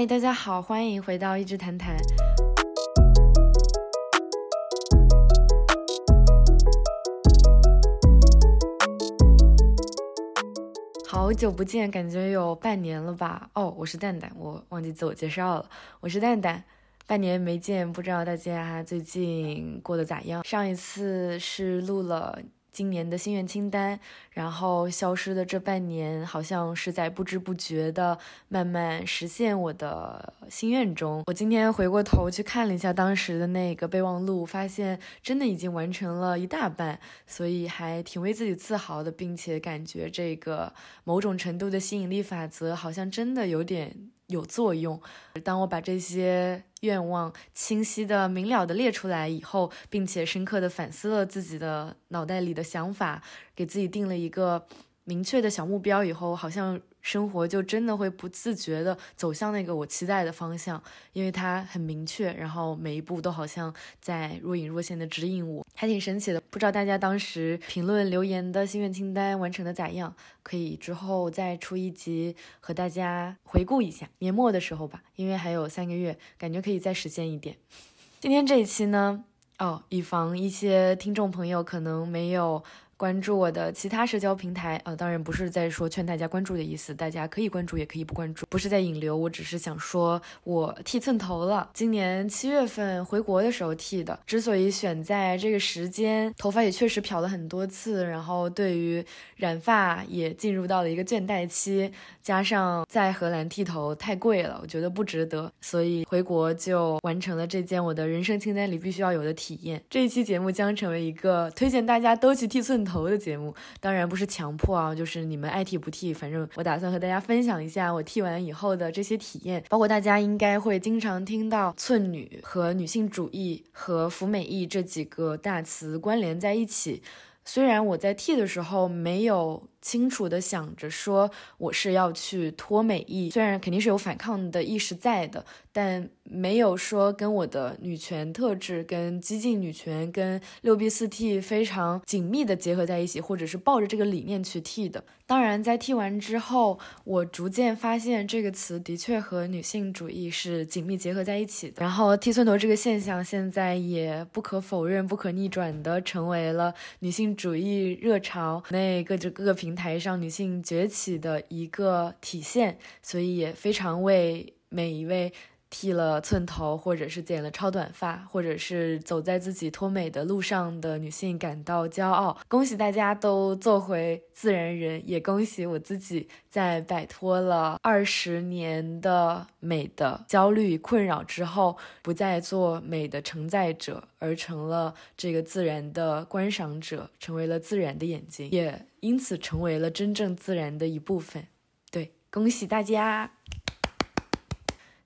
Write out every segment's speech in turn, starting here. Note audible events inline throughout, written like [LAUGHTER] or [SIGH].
嗨，大家好，欢迎回到一直谈谈。好久不见，感觉有半年了吧？哦，我是蛋蛋，我忘记自我介绍了，我是蛋蛋。半年没见，不知道大家最近过得咋样？上一次是录了。今年的心愿清单，然后消失的这半年，好像是在不知不觉的慢慢实现我的心愿中。我今天回过头去看了一下当时的那个备忘录，发现真的已经完成了一大半，所以还挺为自己自豪的，并且感觉这个某种程度的吸引力法则好像真的有点。有作用。当我把这些愿望清晰的、明了的列出来以后，并且深刻的反思了自己的脑袋里的想法，给自己定了一个明确的小目标以后，好像。生活就真的会不自觉的走向那个我期待的方向，因为它很明确，然后每一步都好像在若隐若现的指引我，还挺神奇的。不知道大家当时评论留言的心愿清单完成的咋样？可以之后再出一集和大家回顾一下，年末的时候吧，因为还有三个月，感觉可以再实现一点。今天这一期呢，哦，以防一些听众朋友可能没有。关注我的其他社交平台，呃，当然不是在说劝大家关注的意思，大家可以关注也可以不关注，不是在引流，我只是想说我剃寸头了，今年七月份回国的时候剃的。之所以选在这个时间，头发也确实漂了很多次，然后对于染发也进入到了一个倦怠期，加上在荷兰剃头太贵了，我觉得不值得，所以回国就完成了这件我的人生清单里必须要有的体验。这一期节目将成为一个推荐大家都去剃寸头。头的节目当然不是强迫啊，就是你们爱剃不剃，反正我打算和大家分享一下我剃完以后的这些体验，包括大家应该会经常听到寸女和女性主义和服美役这几个大词关联在一起。虽然我在剃的时候没有清楚的想着说我是要去脱美意，虽然肯定是有反抗的意识在的，但。没有说跟我的女权特质、跟激进女权、跟六 B 四 T 非常紧密的结合在一起，或者是抱着这个理念去剃的。当然，在剃完之后，我逐渐发现这个词的确和女性主义是紧密结合在一起的。然后，剃寸头这个现象现在也不可否认、不可逆转的成为了女性主义热潮那各就各个平平台上女性崛起的一个体现，所以也非常为每一位。剃了寸头，或者是剪了超短发，或者是走在自己脱美的路上的女性感到骄傲。恭喜大家都做回自然人，也恭喜我自己在摆脱了二十年的美的焦虑困扰之后，不再做美的承载者，而成了这个自然的观赏者，成为了自然的眼睛，也因此成为了真正自然的一部分。对，恭喜大家！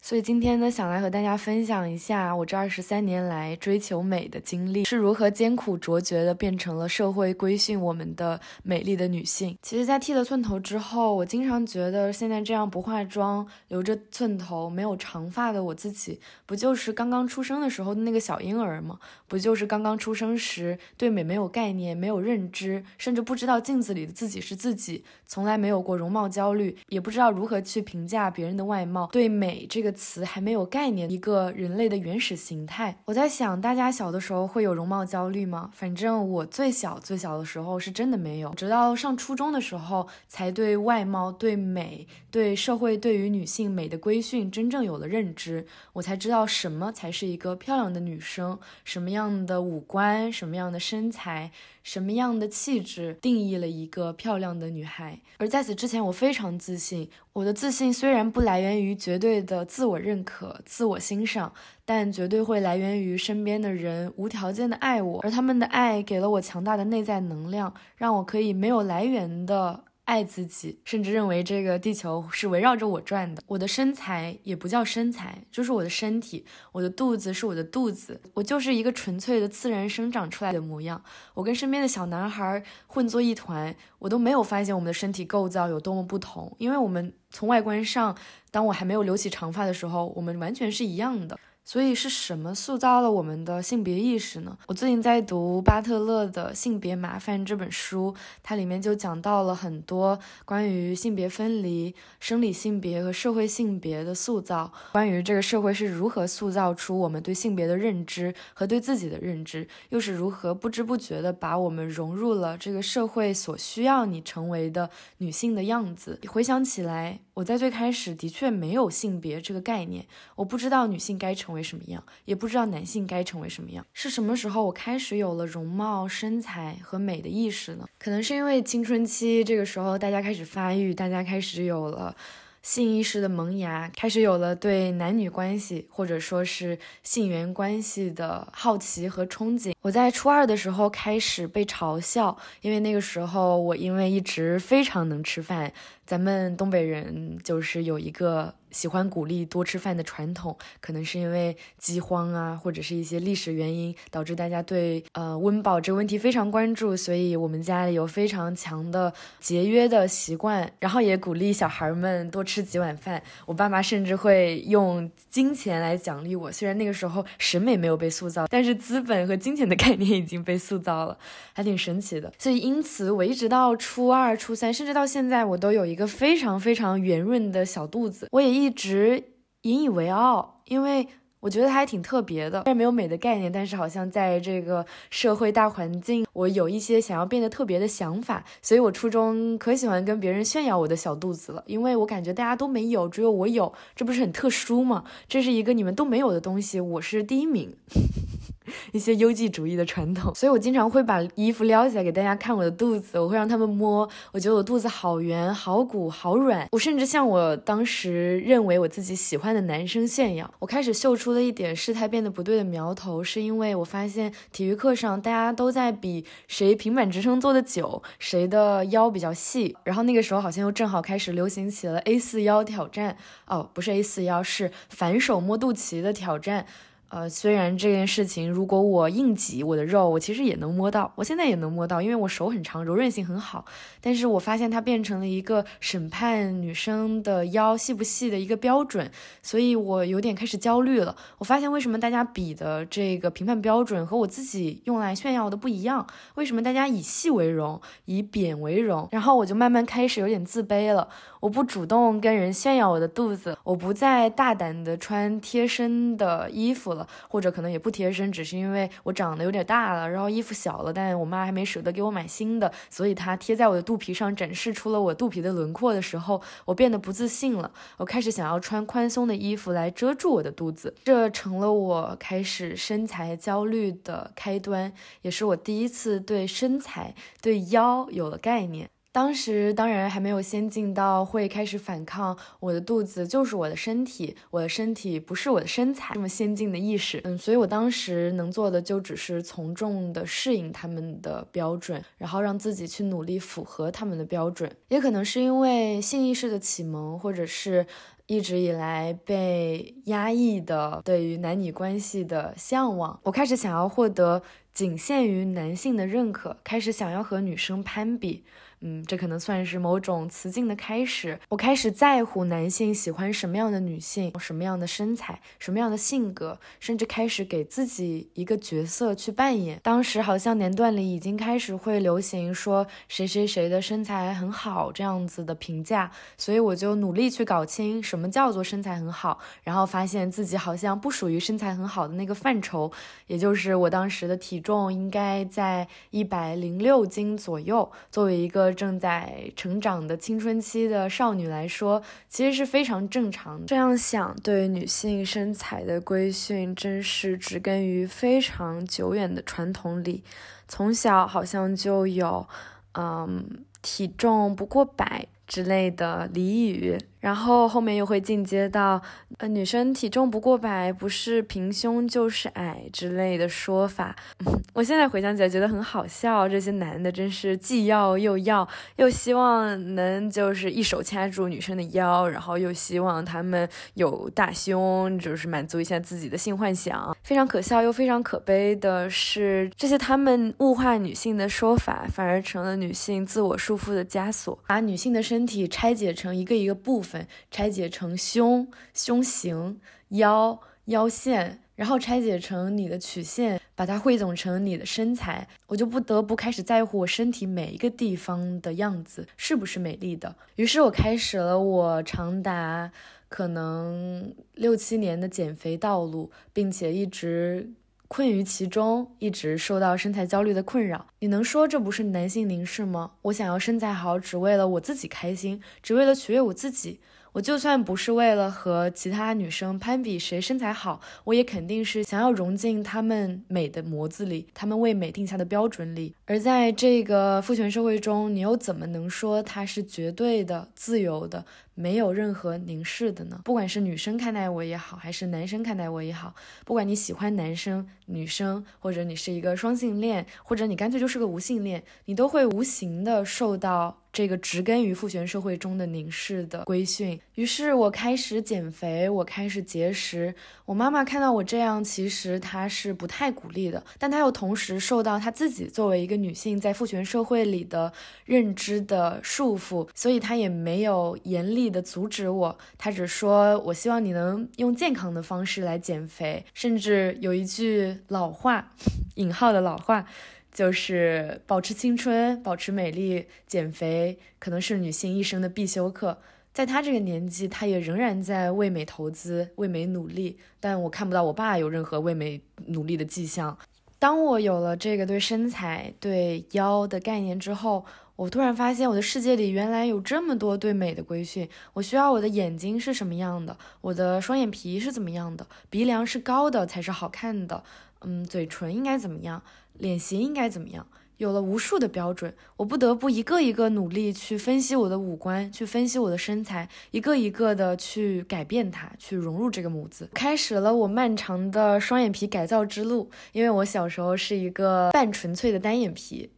所以今天呢，想来和大家分享一下我这二十三年来追求美的经历是如何艰苦卓绝的变成了社会规训我们的美丽的女性。其实，在剃了寸头之后，我经常觉得现在这样不化妆、留着寸头、没有长发的我自己，不就是刚刚出生的时候的那个小婴儿吗？不就是刚刚出生时对美没有概念、没有认知，甚至不知道镜子里的自己是自己，从来没有过容貌焦虑，也不知道如何去评价别人的外貌，对美这个。词还没有概念，一个人类的原始形态。我在想，大家小的时候会有容貌焦虑吗？反正我最小最小的时候是真的没有，直到上初中的时候，才对外貌、对美、对社会对于女性美的规训真正有了认知。我才知道什么才是一个漂亮的女生，什么样的五官，什么样的身材。什么样的气质定义了一个漂亮的女孩？而在此之前，我非常自信。我的自信虽然不来源于绝对的自我认可、自我欣赏，但绝对会来源于身边的人无条件的爱我，而他们的爱给了我强大的内在能量，让我可以没有来源的。爱自己，甚至认为这个地球是围绕着我转的。我的身材也不叫身材，就是我的身体。我的肚子是我的肚子，我就是一个纯粹的自然生长出来的模样。我跟身边的小男孩混作一团，我都没有发现我们的身体构造有多么不同，因为我们从外观上，当我还没有留起长发的时候，我们完全是一样的。所以是什么塑造了我们的性别意识呢？我最近在读巴特勒的《性别麻烦》这本书，它里面就讲到了很多关于性别分离、生理性别和社会性别的塑造，关于这个社会是如何塑造出我们对性别的认知和对自己的认知，又是如何不知不觉的把我们融入了这个社会所需要你成为的女性的样子。回想起来，我在最开始的确没有性别这个概念，我不知道女性该成。为什么样，也不知道男性该成为什么样。是什么时候我开始有了容貌、身材和美的意识呢？可能是因为青春期这个时候，大家开始发育，大家开始有了性意识的萌芽，开始有了对男女关系或者说是性缘关系的好奇和憧憬。我在初二的时候开始被嘲笑，因为那个时候我因为一直非常能吃饭，咱们东北人就是有一个。喜欢鼓励多吃饭的传统，可能是因为饥荒啊，或者是一些历史原因，导致大家对呃温饱这个问题非常关注，所以我们家里有非常强的节约的习惯，然后也鼓励小孩们多吃几碗饭。我爸妈甚至会用金钱来奖励我，虽然那个时候审美没有被塑造，但是资本和金钱的概念已经被塑造了，还挺神奇的。所以因此，我一直到初二、初三，甚至到现在，我都有一一个非常非常圆润的小肚子，我也一。直引以为傲，因为我觉得它还挺特别的。虽然没有美的概念，但是好像在这个社会大环境，我有一些想要变得特别的想法。所以我初中可喜欢跟别人炫耀我的小肚子了，因为我感觉大家都没有，只有我有，这不是很特殊吗？这是一个你们都没有的东西，我是第一名。[LAUGHS] [LAUGHS] 一些优绩主义的传统，所以我经常会把衣服撩起来给大家看我的肚子，我会让他们摸，我觉得我肚子好圆、好鼓、好软。我甚至向我当时认为我自己喜欢的男生炫耀。我开始秀出了一点事态变得不对的苗头，是因为我发现体育课上大家都在比谁平板支撑做的久，谁的腰比较细。然后那个时候好像又正好开始流行起了 A 四腰挑战，哦，不是 A 四腰，是反手摸肚脐的挑战。呃，虽然这件事情，如果我硬挤我的肉，我其实也能摸到，我现在也能摸到，因为我手很长，柔韧性很好。但是我发现它变成了一个审判女生的腰细不细的一个标准，所以我有点开始焦虑了。我发现为什么大家比的这个评判标准和我自己用来炫耀的不一样？为什么大家以细为荣，以扁为荣？然后我就慢慢开始有点自卑了。我不主动跟人炫耀我的肚子，我不再大胆的穿贴身的衣服了，或者可能也不贴身，只是因为我长得有点大了，然后衣服小了，但我妈还没舍得给我买新的，所以它贴在我的肚皮上，展示出了我肚皮的轮廓的时候，我变得不自信了，我开始想要穿宽松的衣服来遮住我的肚子，这成了我开始身材焦虑的开端，也是我第一次对身材、对腰有了概念。当时当然还没有先进到会开始反抗我的肚子就是我的身体，我的身体不是我的身材这么先进的意识，嗯，所以我当时能做的就只是从众的适应他们的标准，然后让自己去努力符合他们的标准。也可能是因为性意识的启蒙，或者是一直以来被压抑的对于男女关系的向往，我开始想要获得仅限于男性的认可，开始想要和女生攀比。嗯，这可能算是某种雌竞的开始。我开始在乎男性喜欢什么样的女性，什么样的身材，什么样的性格，甚至开始给自己一个角色去扮演。当时好像年段里已经开始会流行说谁谁谁的身材很好这样子的评价，所以我就努力去搞清什么叫做身材很好，然后发现自己好像不属于身材很好的那个范畴，也就是我当时的体重应该在一百零六斤左右，作为一个。正在成长的青春期的少女来说，其实是非常正常的。这样想，对女性身材的规训，真是植根于非常久远的传统里。从小好像就有，嗯，体重不过百之类的俚语。然后后面又会进阶到，呃，女生体重不过百，不是平胸就是矮之类的说法。[LAUGHS] 我现在回想起来觉得很好笑，这些男的真是既要又要，又希望能就是一手掐住女生的腰，然后又希望他们有大胸，就是满足一下自己的性幻想。非常可笑又非常可悲的是，这些他们物化女性的说法，反而成了女性自我束缚的枷锁，把女性的身体拆解成一个一个部分。拆解成胸、胸型、腰、腰线，然后拆解成你的曲线，把它汇总成你的身材，我就不得不开始在乎我身体每一个地方的样子是不是美丽的。于是我开始了我长达可能六七年的减肥道路，并且一直。困于其中，一直受到身材焦虑的困扰。你能说这不是男性凝视吗？我想要身材好，只为了我自己开心，只为了取悦我自己。我就算不是为了和其他女生攀比谁身材好，我也肯定是想要融进她们美的模子里，她们为美定下的标准里。而在这个父权社会中，你又怎么能说它是绝对的、自由的？没有任何凝视的呢？不管是女生看待我也好，还是男生看待我也好，不管你喜欢男生、女生，或者你是一个双性恋，或者你干脆就是个无性恋，你都会无形的受到。这个植根于父权社会中的凝视的规训，于是我开始减肥，我开始节食。我妈妈看到我这样，其实她是不太鼓励的，但她又同时受到她自己作为一个女性在父权社会里的认知的束缚，所以她也没有严厉的阻止我，他只说我希望你能用健康的方式来减肥，甚至有一句老话，引号的老话。就是保持青春，保持美丽，减肥可能是女性一生的必修课。在她这个年纪，她也仍然在为美投资、为美努力。但我看不到我爸有任何为美努力的迹象。当我有了这个对身材、对腰的概念之后，我突然发现我的世界里原来有这么多对美的规训。我需要我的眼睛是什么样的？我的双眼皮是怎么样的？鼻梁是高的才是好看的。嗯，嘴唇应该怎么样？脸型应该怎么样？有了无数的标准，我不得不一个一个努力去分析我的五官，去分析我的身材，一个一个的去改变它，去融入这个模子，开始了我漫长的双眼皮改造之路。因为我小时候是一个半纯粹的单眼皮。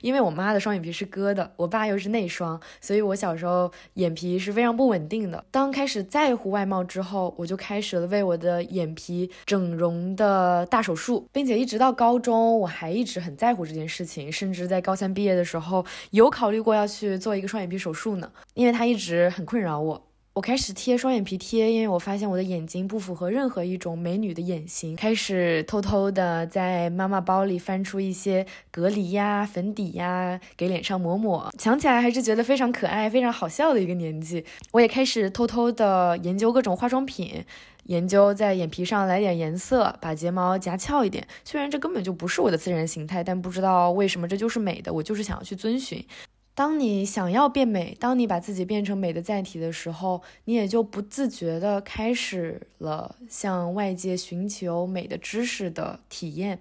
因为我妈的双眼皮是割的，我爸又是内双，所以我小时候眼皮是非常不稳定的。当开始在乎外貌之后，我就开始了为我的眼皮整容的大手术，并且一直到高中，我还一直很在乎这件事情，甚至在高三毕业的时候有考虑过要去做一个双眼皮手术呢，因为它一直很困扰我。我开始贴双眼皮贴，因为我发现我的眼睛不符合任何一种美女的眼型。开始偷偷的在妈妈包里翻出一些隔离呀、粉底呀，给脸上抹抹。想起来还是觉得非常可爱、非常好笑的一个年纪。我也开始偷偷的研究各种化妆品，研究在眼皮上来点颜色，把睫毛夹翘一点。虽然这根本就不是我的自然形态，但不知道为什么这就是美的，我就是想要去遵循。当你想要变美，当你把自己变成美的载体的时候，你也就不自觉地开始了向外界寻求美的知识的体验。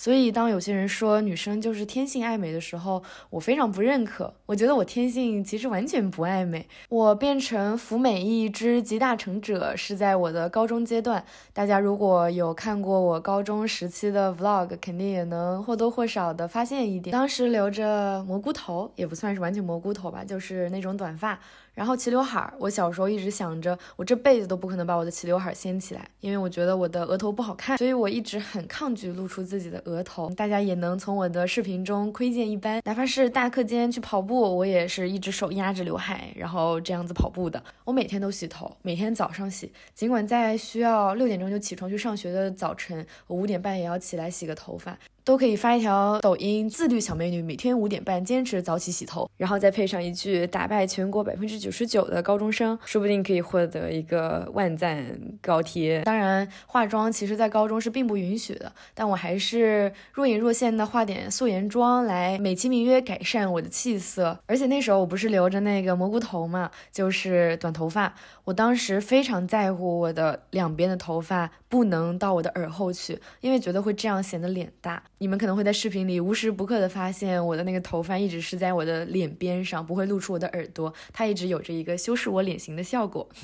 所以，当有些人说女生就是天性爱美的时候，我非常不认可。我觉得我天性其实完全不爱美。我变成服美役之集大成者是在我的高中阶段。大家如果有看过我高中时期的 vlog，肯定也能或多或少的发现一点。当时留着蘑菇头，也不算是完全蘑菇头吧，就是那种短发。然后齐刘海儿，我小时候一直想着，我这辈子都不可能把我的齐刘海掀起来，因为我觉得我的额头不好看，所以我一直很抗拒露出自己的额头。大家也能从我的视频中窥见一斑，哪怕是大课间去跑步，我也是一只手压着刘海，然后这样子跑步的。我每天都洗头，每天早上洗，尽管在需要六点钟就起床去上学的早晨，我五点半也要起来洗个头发。都可以发一条抖音，自律小美女每天五点半坚持早起洗头，然后再配上一句打败全国百分之九十九的高中生，说不定可以获得一个万赞高贴。当然，化妆其实在高中是并不允许的，但我还是若隐若现的化点素颜妆来美其名曰改善我的气色。而且那时候我不是留着那个蘑菇头嘛，就是短头发。我当时非常在乎我的两边的头发不能到我的耳后去，因为觉得会这样显得脸大。你们可能会在视频里无时不刻的发现我的那个头发一直是在我的脸边上，不会露出我的耳朵，它一直有着一个修饰我脸型的效果。[LAUGHS]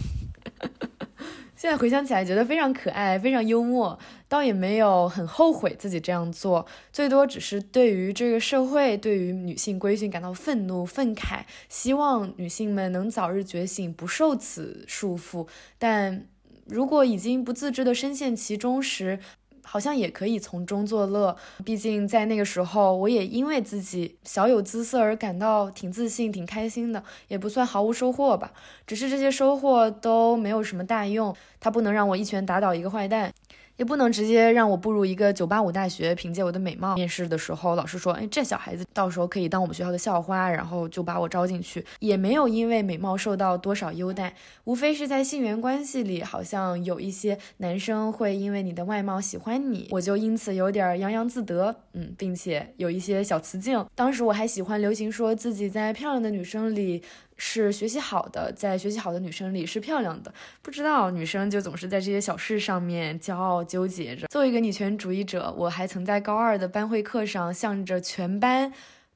现在回想起来，觉得非常可爱，非常幽默，倒也没有很后悔自己这样做，最多只是对于这个社会，对于女性规训感到愤怒、愤慨，希望女性们能早日觉醒，不受此束缚。但如果已经不自知的深陷其中时，好像也可以从中作乐。毕竟在那个时候，我也因为自己小有姿色而感到挺自信、挺开心的，也不算毫无收获吧。只是这些收获都没有什么大用，它不能让我一拳打倒一个坏蛋。也不能直接让我步入一个九八五大学，凭借我的美貌。面试的时候，老师说：“哎，这小孩子到时候可以当我们学校的校花。”然后就把我招进去，也没有因为美貌受到多少优待，无非是在性缘关系里，好像有一些男生会因为你的外貌喜欢你，我就因此有点洋洋自得，嗯，并且有一些小雌竞。当时我还喜欢流行说自己在漂亮的女生里。是学习好的，在学习好的女生里是漂亮的。不知道女生就总是在这些小事上面骄傲纠结着。作为一个女权主义者，我还曾在高二的班会课上，向着全班，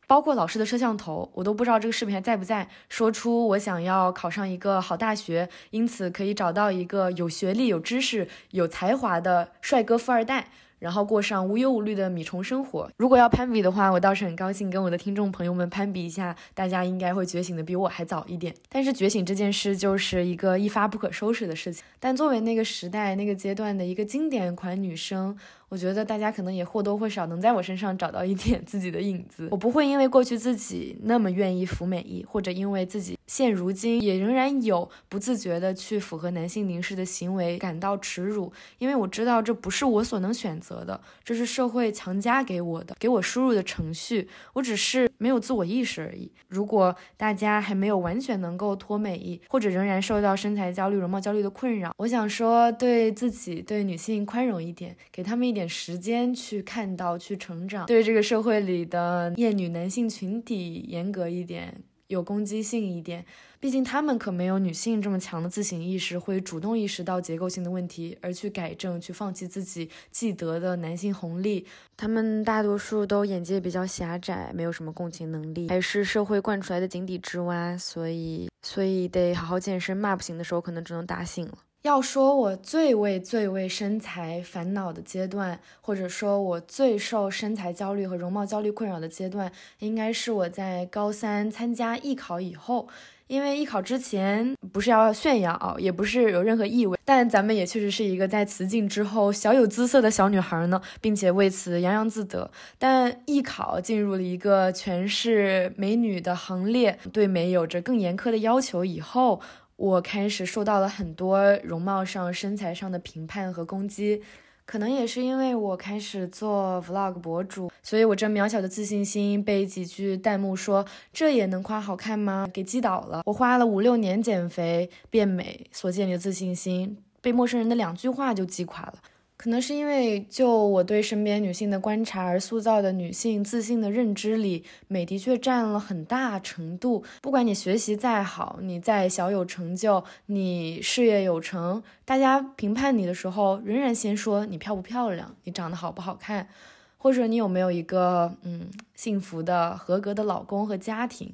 包括老师的摄像头，我都不知道这个视频还在不在，说出我想要考上一个好大学，因此可以找到一个有学历、有知识、有才华的帅哥富二代。然后过上无忧无虑的米虫生活。如果要攀比的话，我倒是很高兴跟我的听众朋友们攀比一下，大家应该会觉醒的比我还早一点。但是觉醒这件事就是一个一发不可收拾的事情。但作为那个时代、那个阶段的一个经典款女生。我觉得大家可能也或多或少能在我身上找到一点自己的影子。我不会因为过去自己那么愿意服美役，或者因为自己现如今也仍然有不自觉的去符合男性凝视的行为感到耻辱，因为我知道这不是我所能选择的，这是社会强加给我的，给我输入的程序。我只是没有自我意识而已。如果大家还没有完全能够脱美役，或者仍然受到身材焦虑、容貌焦虑的困扰，我想说对自己、对女性宽容一点，给他们一点。点时间去看到、去成长，对这个社会里的厌女男性群体严格一点，有攻击性一点。毕竟他们可没有女性这么强的自省意识，会主动意识到结构性的问题而去改正、去放弃自己既得的男性红利。他们大多数都眼界比较狭窄，没有什么共情能力，还是社会惯出来的井底之蛙。所以，所以得好好健身，骂不醒的时候可能只能打醒了。要说我最为最为身材烦恼的阶段，或者说我最受身材焦虑和容貌焦虑困扰的阶段，应该是我在高三参加艺考以后。因为艺考之前不是要炫耀，也不是有任何意味，但咱们也确实是一个在辞境之后小有姿色的小女孩呢，并且为此洋洋自得。但艺考进入了一个全是美女的行列，对美有着更严苛的要求以后。我开始受到了很多容貌上、身材上的评判和攻击，可能也是因为我开始做 vlog 博主，所以我这渺小的自信心被几句弹幕说这也能夸好看吗？给击倒了。我花了五六年减肥变美所建立的自信心，被陌生人的两句话就击垮了。可能是因为就我对身边女性的观察而塑造的女性自信的认知里，美的确占了很大程度。不管你学习再好，你再小有成就，你事业有成，大家评判你的时候，仍然先说你漂不漂亮，你长得好不好看，或者你有没有一个嗯幸福的合格的老公和家庭。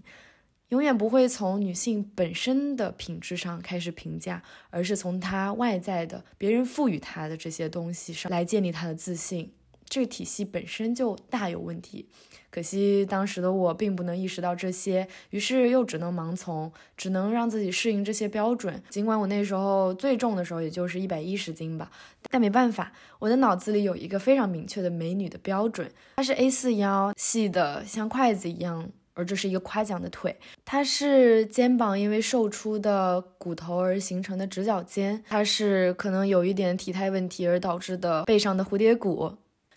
永远不会从女性本身的品质上开始评价，而是从她外在的别人赋予她的这些东西上来建立她的自信。这个体系本身就大有问题。可惜当时的我并不能意识到这些，于是又只能盲从，只能让自己适应这些标准。尽管我那时候最重的时候也就是一百一十斤吧，但没办法，我的脑子里有一个非常明确的美女的标准，它是 A 四腰，细的像筷子一样。而这是一个夸奖的腿，它是肩膀因为瘦出的骨头而形成的直角肩，它是可能有一点体态问题而导致的背上的蝴蝶骨。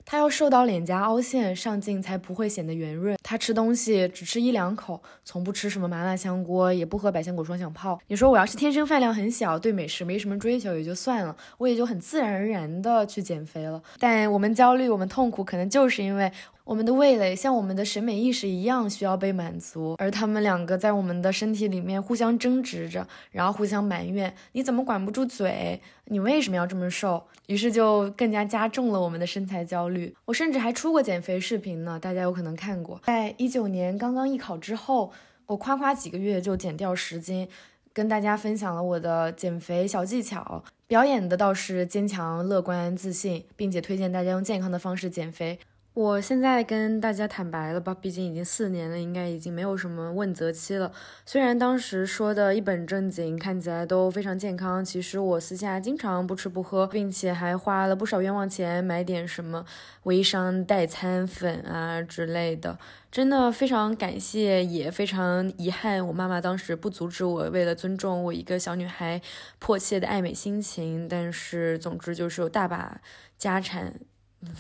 它要瘦到脸颊凹陷，上镜才不会显得圆润。它吃东西只吃一两口，从不吃什么麻辣香锅，也不喝百香果双响炮。你说我要是天生饭量很小，对美食没什么追求也就算了，我也就很自然而然的去减肥了。但我们焦虑，我们痛苦，可能就是因为。我们的味蕾像我们的审美意识一样需要被满足，而他们两个在我们的身体里面互相争执着，然后互相埋怨：你怎么管不住嘴？你为什么要这么瘦？于是就更加加重了我们的身材焦虑。我甚至还出过减肥视频呢，大家有可能看过。在一九年刚刚艺考之后，我夸夸几个月就减掉十斤，跟大家分享了我的减肥小技巧。表演的倒是坚强、乐观、自信，并且推荐大家用健康的方式减肥。我现在跟大家坦白了吧，毕竟已经四年了，应该已经没有什么问责期了。虽然当时说的一本正经，看起来都非常健康，其实我私下经常不吃不喝，并且还花了不少冤枉钱买点什么微商代餐粉啊之类的。真的非常感谢，也非常遗憾，我妈妈当时不阻止我，为了尊重我一个小女孩迫切的爱美心情。但是总之就是有大把家产。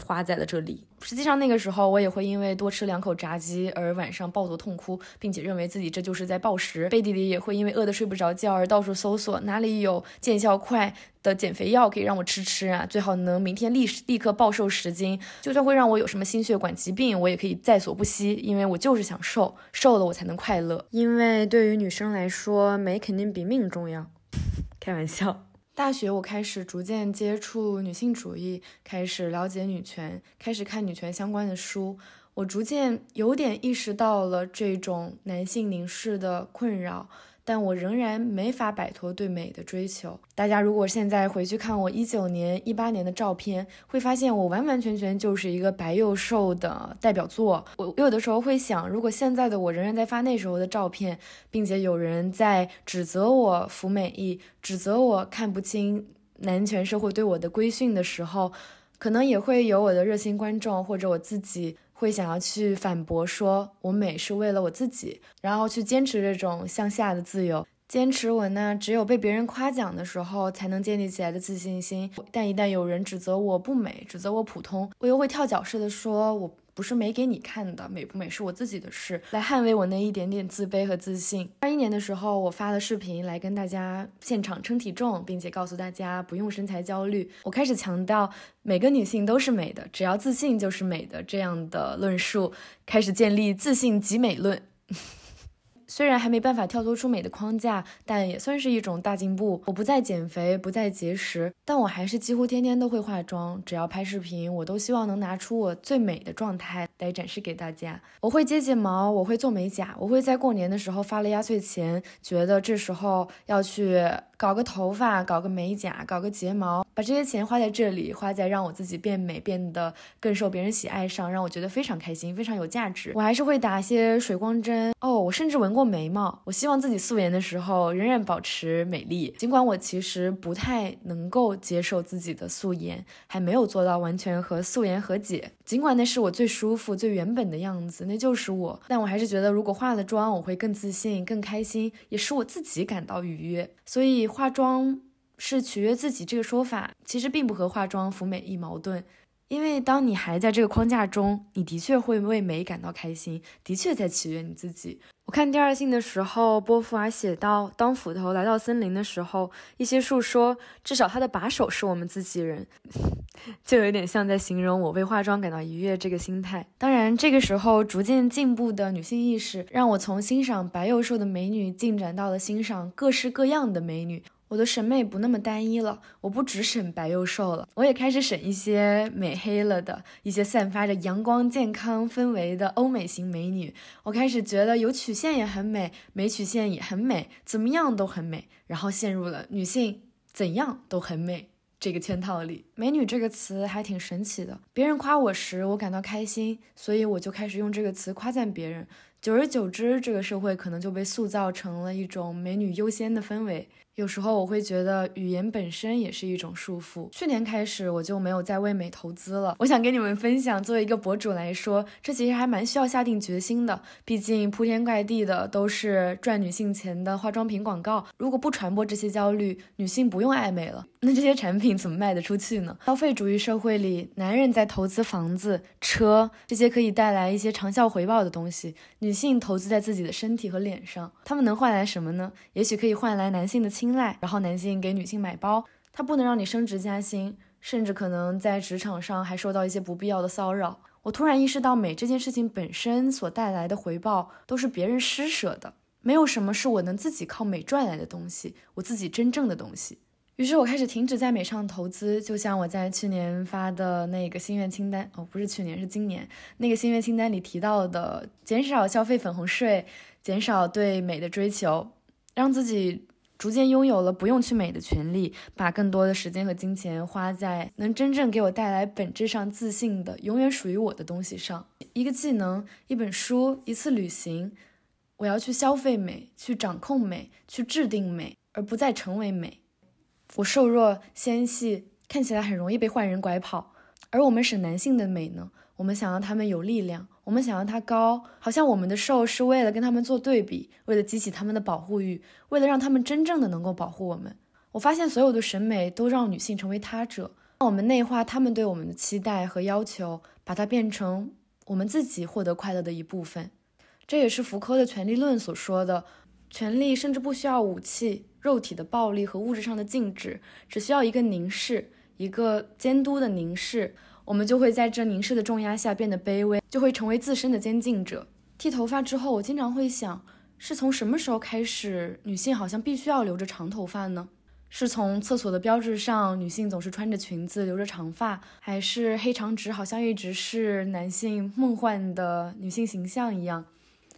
花在了这里。实际上，那个时候我也会因为多吃两口炸鸡而晚上抱头痛哭，并且认为自己这就是在暴食。背地里也会因为饿得睡不着觉而到处搜索哪里有见效快的减肥药可以让我吃吃啊，最好能明天立立刻暴瘦十斤。就算会让我有什么心血管疾病，我也可以在所不惜，因为我就是想瘦，瘦了我才能快乐。因为对于女生来说，美肯定比命重要。开玩笑。大学，我开始逐渐接触女性主义，开始了解女权，开始看女权相关的书。我逐渐有点意识到了这种男性凝视的困扰。但我仍然没法摆脱对美的追求。大家如果现在回去看我一九年、一八年的照片，会发现我完完全全就是一个白又瘦的代表作。我有的时候会想，如果现在的我仍然在发那时候的照片，并且有人在指责我服美役，指责我看不清男权社会对我的规训的时候，可能也会有我的热心观众或者我自己。会想要去反驳，说我美是为了我自己，然后去坚持这种向下的自由，坚持我那只有被别人夸奖的时候才能建立起来的自信心。但一旦有人指责我不美，指责我普通，我又会跳脚式的说我。不是没给你看的，美不美是我自己的事，来捍卫我那一点点自卑和自信。二一年的时候，我发了视频来跟大家现场称体重，并且告诉大家不用身材焦虑。我开始强调每个女性都是美的，只要自信就是美的这样的论述，开始建立自信即美论。虽然还没办法跳脱出美的框架，但也算是一种大进步。我不再减肥，不再节食，但我还是几乎天天都会化妆。只要拍视频，我都希望能拿出我最美的状态来展示给大家。我会接睫毛，我会做美甲，我会在过年的时候发了压岁钱，觉得这时候要去。搞个头发，搞个美甲，搞个睫毛，把这些钱花在这里，花在让我自己变美，变得更受别人喜爱上，让我觉得非常开心，非常有价值。我还是会打一些水光针哦，我甚至纹过眉毛。我希望自己素颜的时候仍然保持美丽，尽管我其实不太能够接受自己的素颜，还没有做到完全和素颜和解。尽管那是我最舒服、最原本的样子，那就是我，但我还是觉得如果化了妆，我会更自信、更开心，也使我自己感到愉悦。所以。化妆是取悦自己这个说法，其实并不和化妆服美役矛盾，因为当你还在这个框架中，你的确会为美感到开心，的确在取悦你自己。我看第二性的时候，波伏娃写到，当斧头来到森林的时候，一些树说，至少它的把手是我们自己人，[LAUGHS] 就有点像在形容我为化妆感到愉悦这个心态。当然，这个时候逐渐进步的女性意识，让我从欣赏白又瘦的美女，进展到了欣赏各式各样的美女。我的审美不那么单一了，我不只审白又瘦了，我也开始审一些美黑了的一些散发着阳光健康氛围的欧美型美女。我开始觉得有曲线也很美，没曲线也很美，怎么样都很美。然后陷入了女性怎样都很美这个圈套里。美女这个词还挺神奇的，别人夸我时，我感到开心，所以我就开始用这个词夸赞别人。久而久之，这个社会可能就被塑造成了一种美女优先的氛围。有时候我会觉得语言本身也是一种束缚。去年开始我就没有再为美投资了。我想跟你们分享，作为一个博主来说，这其实还蛮需要下定决心的。毕竟铺天盖地的都是赚女性钱的化妆品广告，如果不传播这些焦虑，女性不用爱美了，那这些产品怎么卖得出去呢？消费主义社会里，男人在投资房子、车这些可以带来一些长效回报的东西，女性投资在自己的身体和脸上，他们能换来什么呢？也许可以换来男性的亲。青睐，然后男性给女性买包，他不能让你升职加薪，甚至可能在职场上还受到一些不必要的骚扰。我突然意识到，美这件事情本身所带来的回报都是别人施舍的，没有什么是我能自己靠美赚来的东西，我自己真正的东西。于是我开始停止在美上投资，就像我在去年发的那个心愿清单，哦，不是去年，是今年那个心愿清单里提到的，减少消费粉红税，减少对美的追求，让自己。逐渐拥有了不用去美的权利，把更多的时间和金钱花在能真正给我带来本质上自信的、永远属于我的东西上。一个技能、一本书、一次旅行，我要去消费美，去掌控美，去制定美，而不再成为美。我瘦弱纤细，看起来很容易被坏人拐跑。而我们审男性的美呢？我们想要他们有力量，我们想要他高，好像我们的瘦是为了跟他们做对比，为了激起他们的保护欲，为了让他们真正的能够保护我们。我发现所有的审美都让女性成为他者，让我们内化他们对我们的期待和要求，把它变成我们自己获得快乐的一部分。这也是福柯的权力论所说的：权力甚至不需要武器、肉体的暴力和物质上的禁止，只需要一个凝视，一个监督的凝视。我们就会在这凝视的重压下变得卑微，就会成为自身的监禁者。剃头发之后，我经常会想，是从什么时候开始，女性好像必须要留着长头发呢？是从厕所的标志上，女性总是穿着裙子留着长发，还是黑长直好像一直是男性梦幻的女性形象一样？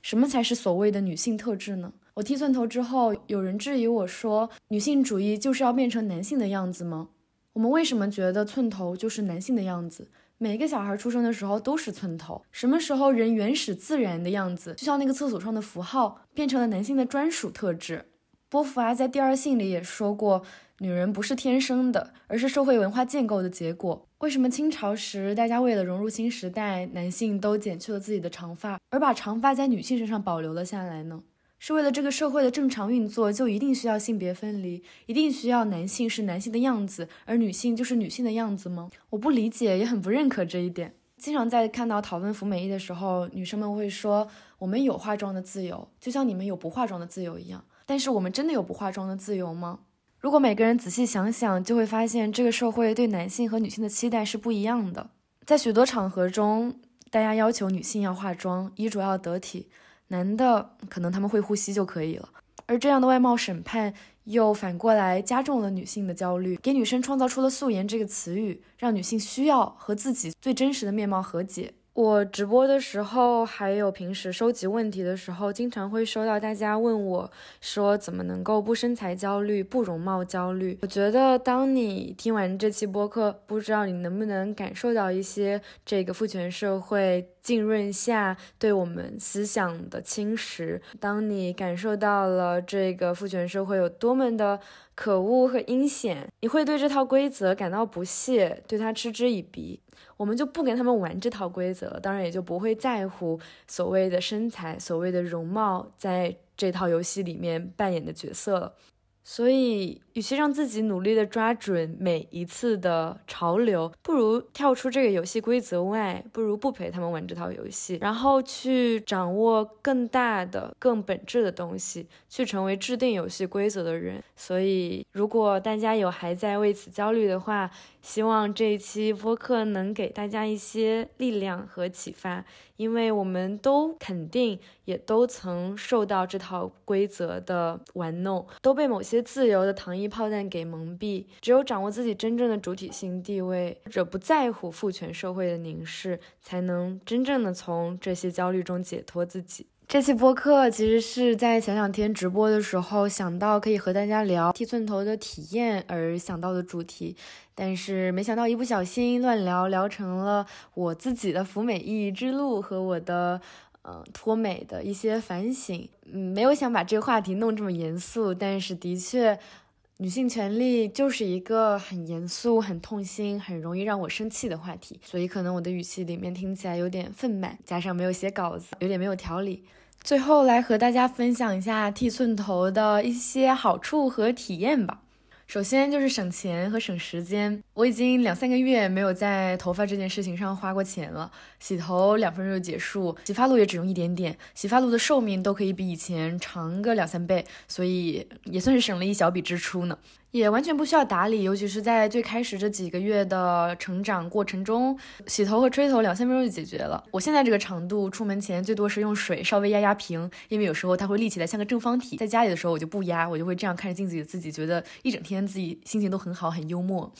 什么才是所谓的女性特质呢？我剃寸头之后，有人质疑我说，女性主义就是要变成男性的样子吗？我们为什么觉得寸头就是男性的样子？每个小孩出生的时候都是寸头。什么时候人原始自然的样子，就像那个厕所上的符号，变成了男性的专属特质？波伏娃在《第二性》里也说过，女人不是天生的，而是社会文化建构的结果。为什么清朝时大家为了融入新时代，男性都剪去了自己的长发，而把长发在女性身上保留了下来呢？是为了这个社会的正常运作，就一定需要性别分离，一定需要男性是男性的样子，而女性就是女性的样子吗？我不理解，也很不认可这一点。经常在看到讨论服美役的时候，女生们会说：“我们有化妆的自由，就像你们有不化妆的自由一样。”但是我们真的有不化妆的自由吗？如果每个人仔细想想，就会发现这个社会对男性和女性的期待是不一样的。在许多场合中，大家要求女性要化妆，衣着要得体。男的可能他们会呼吸就可以了，而这样的外貌审判又反过来加重了女性的焦虑，给女生创造出了素颜这个词语，让女性需要和自己最真实的面貌和解。我直播的时候，还有平时收集问题的时候，经常会收到大家问我，说怎么能够不身材焦虑、不容貌焦虑？我觉得，当你听完这期播客，不知道你能不能感受到一些这个父权社会浸润下对我们思想的侵蚀。当你感受到了这个父权社会有多么的可恶和阴险，你会对这套规则感到不屑，对它嗤之以鼻。我们就不跟他们玩这套规则了，当然也就不会在乎所谓的身材、所谓的容貌在这套游戏里面扮演的角色了。所以，与其让自己努力的抓准每一次的潮流，不如跳出这个游戏规则外，不如不陪他们玩这套游戏，然后去掌握更大的、更本质的东西，去成为制定游戏规则的人。所以，如果大家有还在为此焦虑的话，希望这一期播客能给大家一些力量和启发。因为我们都肯定，也都曾受到这套规则的玩弄，都被某些自由的糖衣炮弹给蒙蔽。只有掌握自己真正的主体性地位，或者不在乎父权社会的凝视，才能真正的从这些焦虑中解脱自己。这期播客其实是在前两天直播的时候想到可以和大家聊剃寸头的体验而想到的主题，但是没想到一不小心乱聊聊成了我自己的服美意义之路和我的呃脱美的一些反省。嗯，没有想把这个话题弄这么严肃，但是的确，女性权利就是一个很严肃、很痛心、很容易让我生气的话题，所以可能我的语气里面听起来有点愤满，加上没有写稿子，有点没有条理。最后来和大家分享一下剃寸头的一些好处和体验吧。首先就是省钱和省时间。我已经两三个月没有在头发这件事情上花过钱了。洗头两分钟就结束，洗发露也只用一点点，洗发露的寿命都可以比以前长个两三倍，所以也算是省了一小笔支出呢。也完全不需要打理，尤其是在最开始这几个月的成长过程中，洗头和吹头两三分钟就解决了。我现在这个长度，出门前最多是用水稍微压压平，因为有时候它会立起来像个正方体。在家里的时候我就不压，我就会这样看着镜子里的自己，觉得一整天自己心情都很好，很幽默。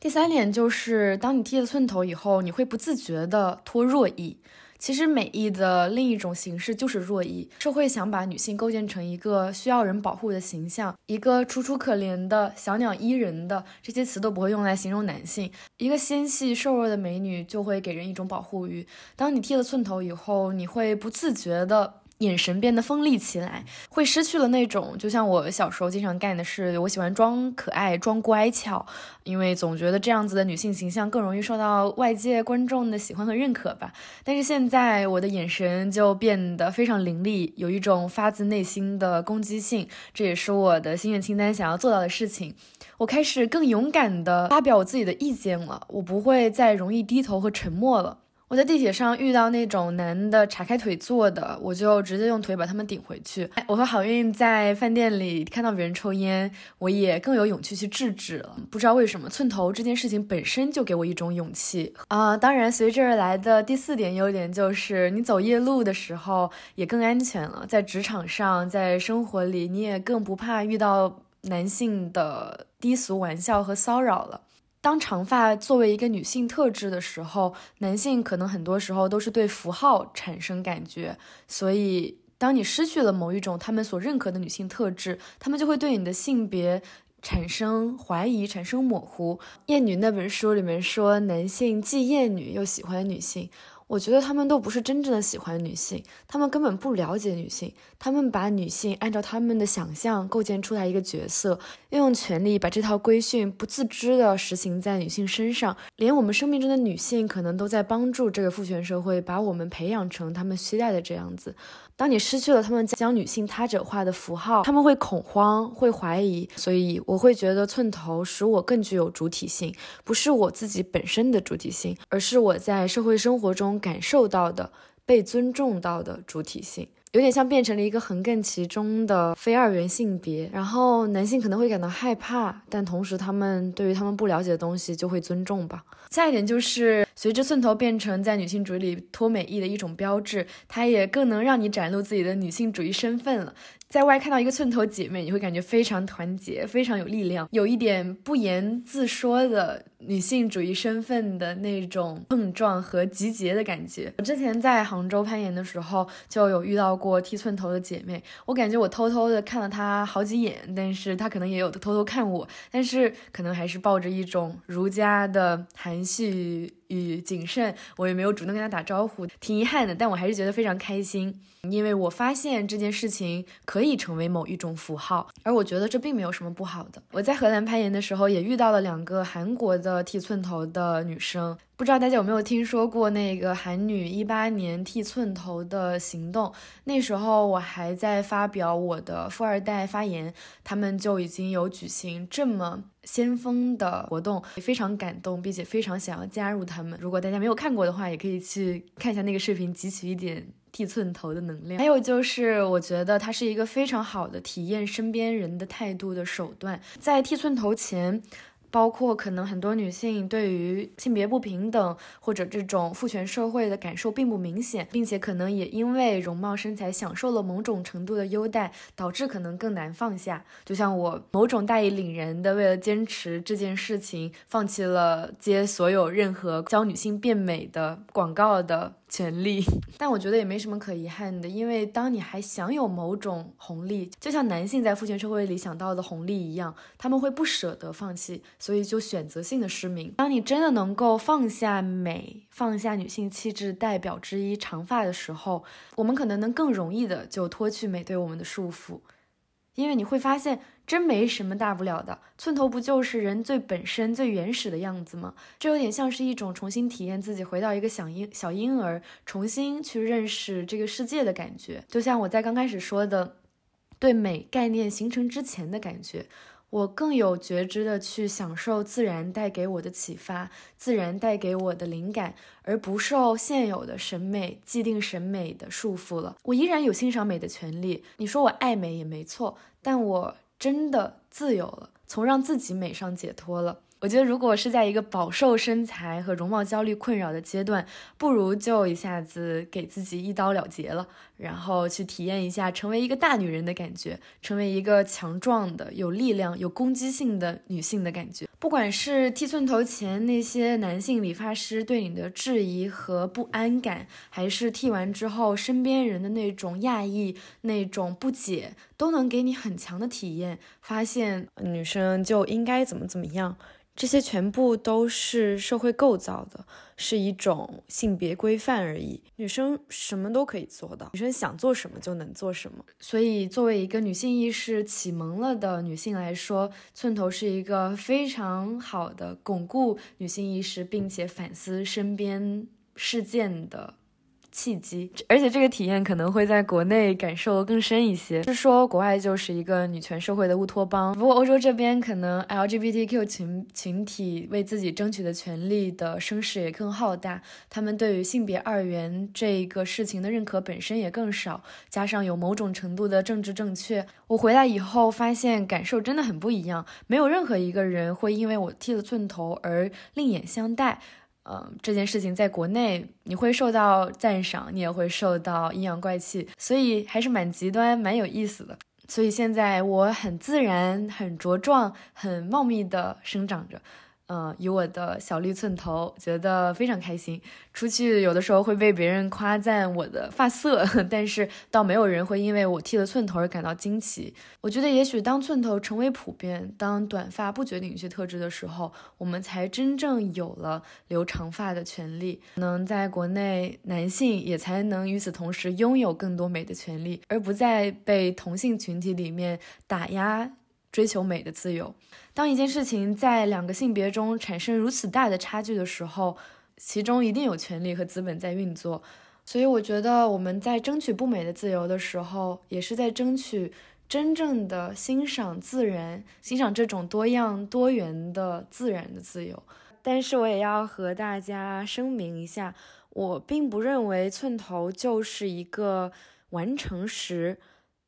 第三点就是，当你剃了寸头以后，你会不自觉的脱弱衣。其实美意的另一种形式就是弱意，社会想把女性构建成一个需要人保护的形象，一个楚楚可怜的小鸟依人的这些词都不会用来形容男性。一个纤细瘦弱的美女就会给人一种保护欲。当你剃了寸头以后，你会不自觉的。眼神变得锋利起来，会失去了那种就像我小时候经常干的事。我喜欢装可爱、装乖巧，因为总觉得这样子的女性形象更容易受到外界观众的喜欢和认可吧。但是现在我的眼神就变得非常凌厉，有一种发自内心的攻击性。这也是我的心愿清单想要做到的事情。我开始更勇敢地发表我自己的意见了，我不会再容易低头和沉默了。我在地铁上遇到那种男的叉开腿坐的，我就直接用腿把他们顶回去。我和好运在饭店里看到别人抽烟，我也更有勇气去制止了。不知道为什么，寸头这件事情本身就给我一种勇气啊。当然，随之而来的第四点优点就是，你走夜路的时候也更安全了。在职场上，在生活里，你也更不怕遇到男性的低俗玩笑和骚扰了。当长发作为一个女性特质的时候，男性可能很多时候都是对符号产生感觉，所以当你失去了某一种他们所认可的女性特质，他们就会对你的性别产生怀疑，产生模糊。《厌女》那本书里面说，男性既厌女又喜欢女性。我觉得他们都不是真正的喜欢女性，他们根本不了解女性，他们把女性按照他们的想象构建出来一个角色，运用权力把这套规训不自知的实行在女性身上，连我们生命中的女性可能都在帮助这个父权社会把我们培养成他们期待的这样子。当你失去了他们将女性他者化的符号，他们会恐慌，会怀疑。所以我会觉得寸头使我更具有主体性，不是我自己本身的主体性，而是我在社会生活中感受到的被尊重到的主体性。有点像变成了一个横亘其中的非二元性别。然后男性可能会感到害怕，但同时他们对于他们不了解的东西就会尊重吧。下一点就是，随着寸头变成在女性主义里脱美意的一种标志，它也更能让你展露自己的女性主义身份了。在外看到一个寸头姐妹，你会感觉非常团结，非常有力量，有一点不言自说的女性主义身份的那种碰撞和集结的感觉。我之前在杭州攀岩的时候，就有遇到过剃寸头的姐妹，我感觉我偷偷的看了她好几眼，但是她可能也有偷偷看我，但是可能还是抱着一种儒家的含蓄。与谨慎，我也没有主动跟她打招呼，挺遗憾的。但我还是觉得非常开心，因为我发现这件事情可以成为某一种符号，而我觉得这并没有什么不好的。我在荷兰攀岩的时候，也遇到了两个韩国的剃寸头的女生。不知道大家有没有听说过那个韩女一八年剃寸头的行动？那时候我还在发表我的富二代发言，他们就已经有举行这么先锋的活动，非常感动，并且非常想要加入他们。如果大家没有看过的话，也可以去看一下那个视频，汲取一点剃寸头的能量。还有就是，我觉得它是一个非常好的体验身边人的态度的手段，在剃寸头前。包括可能很多女性对于性别不平等或者这种父权社会的感受并不明显，并且可能也因为容貌身材享受了某种程度的优待，导致可能更难放下。就像我某种大义凛然的为了坚持这件事情，放弃了接所有任何教女性变美的广告的。权利，[LAUGHS] 但我觉得也没什么可遗憾的，因为当你还享有某种红利，就像男性在父权社会里想到的红利一样，他们会不舍得放弃，所以就选择性的失明。当你真的能够放下美，放下女性气质代表之一长发的时候，我们可能能更容易的就脱去美对我们的束缚。因为你会发现，真没什么大不了的，寸头不就是人最本身、最原始的样子吗？这有点像是一种重新体验自己，回到一个小婴小婴儿，重新去认识这个世界的感觉。就像我在刚开始说的，对美概念形成之前的感觉。我更有觉知的去享受自然带给我的启发，自然带给我的灵感，而不受现有的审美、既定审美的束缚了。我依然有欣赏美的权利。你说我爱美也没错，但我真的自由了。从让自己美上解脱了。我觉得，如果是在一个饱受身材和容貌焦虑困扰的阶段，不如就一下子给自己一刀了结了，然后去体验一下成为一个大女人的感觉，成为一个强壮的、有力量、有攻击性的女性的感觉。不管是剃寸头前那些男性理发师对你的质疑和不安感，还是剃完之后身边人的那种讶异、那种不解，都能给你很强的体验，发现女生就应该怎么怎么样。这些全部都是社会构造的，是一种性别规范而已。女生什么都可以做到，女生想做什么就能做什么。所以，作为一个女性意识启蒙了的女性来说，寸头是一个非常好的巩固女性意识，并且反思身边事件的。契机，而且这个体验可能会在国内感受更深一些。是说国外就是一个女权社会的乌托邦，不过欧洲这边可能 LGBTQ 群群体为自己争取的权利的声势也更浩大，他们对于性别二元这个事情的认可本身也更少，加上有某种程度的政治正确。我回来以后发现感受真的很不一样，没有任何一个人会因为我剃了寸头而另眼相待。嗯，这件事情在国内你会受到赞赏，你也会受到阴阳怪气，所以还是蛮极端、蛮有意思的。所以现在我很自然、很茁壮、很茂密的生长着。嗯，以我的小绿寸头，觉得非常开心。出去有的时候会被别人夸赞我的发色，[LAUGHS] 但是倒没有人会因为我剃了寸头而感到惊奇。我觉得，也许当寸头成为普遍，当短发不决定一些特质的时候，我们才真正有了留长发的权利。能在国内，男性也才能与此同时拥有更多美的权利，而不再被同性群体里面打压。追求美的自由。当一件事情在两个性别中产生如此大的差距的时候，其中一定有权利和资本在运作。所以，我觉得我们在争取不美的自由的时候，也是在争取真正的欣赏自然、欣赏这种多样多元的自然的自由。但是，我也要和大家声明一下，我并不认为寸头就是一个完成时。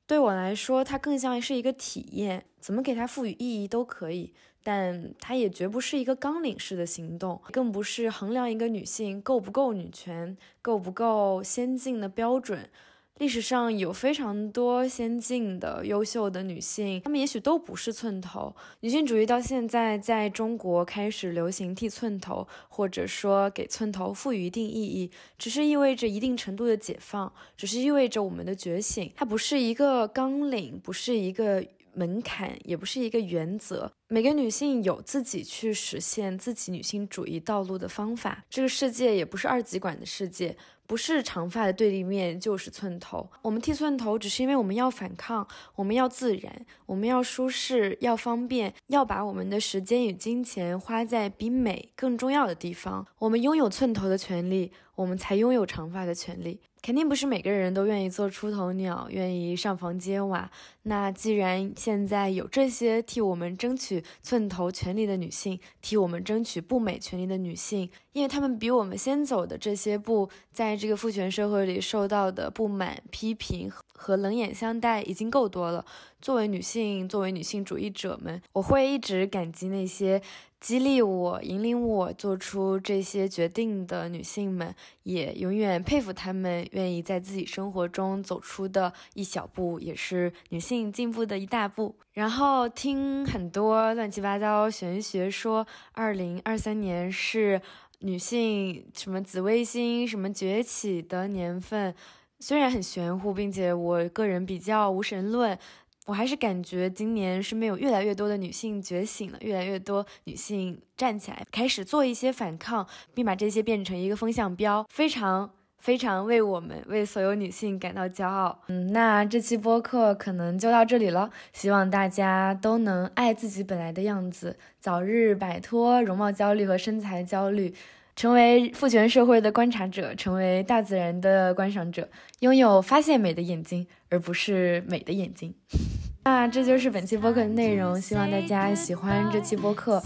对我来说，它更像是一个体验，怎么给它赋予意义都可以，但它也绝不是一个纲领式的行动，更不是衡量一个女性够不够女权、够不够先进的标准。历史上有非常多先进的、优秀的女性，她们也许都不是寸头。女性主义到现在在中国开始流行剃寸头，或者说给寸头赋予一定意义，只是意味着一定程度的解放，只是意味着我们的觉醒。它不是一个纲领，不是一个门槛，也不是一个原则。每个女性有自己去实现自己女性主义道路的方法。这个世界也不是二极管的世界。不是长发的对立面就是寸头。我们剃寸头，只是因为我们要反抗，我们要自然，我们要舒适，要方便，要把我们的时间与金钱花在比美更重要的地方。我们拥有寸头的权利，我们才拥有长发的权利。肯定不是每个人都愿意做出头鸟，愿意上房揭瓦。那既然现在有这些替我们争取寸头权利的女性，替我们争取不美权利的女性，因为她们比我们先走的这些步，在这个父权社会里受到的不满、批评和冷眼相待已经够多了。作为女性，作为女性主义者们，我会一直感激那些。激励我、引领我做出这些决定的女性们，也永远佩服她们愿意在自己生活中走出的一小步，也是女性进步的一大步。然后听很多乱七八糟玄学说，二零二三年是女性什么紫微星什么崛起的年份，虽然很玄乎，并且我个人比较无神论。我还是感觉今年身边有越来越多的女性觉醒了，越来越多女性站起来，开始做一些反抗，并把这些变成一个风向标，非常非常为我们为所有女性感到骄傲。嗯，那这期播客可能就到这里了，希望大家都能爱自己本来的样子，早日摆脱容貌焦虑和身材焦虑。成为父权社会的观察者，成为大自然的观赏者，拥有发现美的眼睛，而不是美的眼睛。[LAUGHS] 那这就是本期播客的内容，希望大家喜欢这期播客。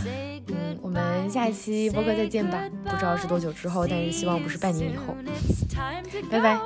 嗯，我们下一期播客再见吧，不知道是多久之后，但是希望不是半年以后。拜拜。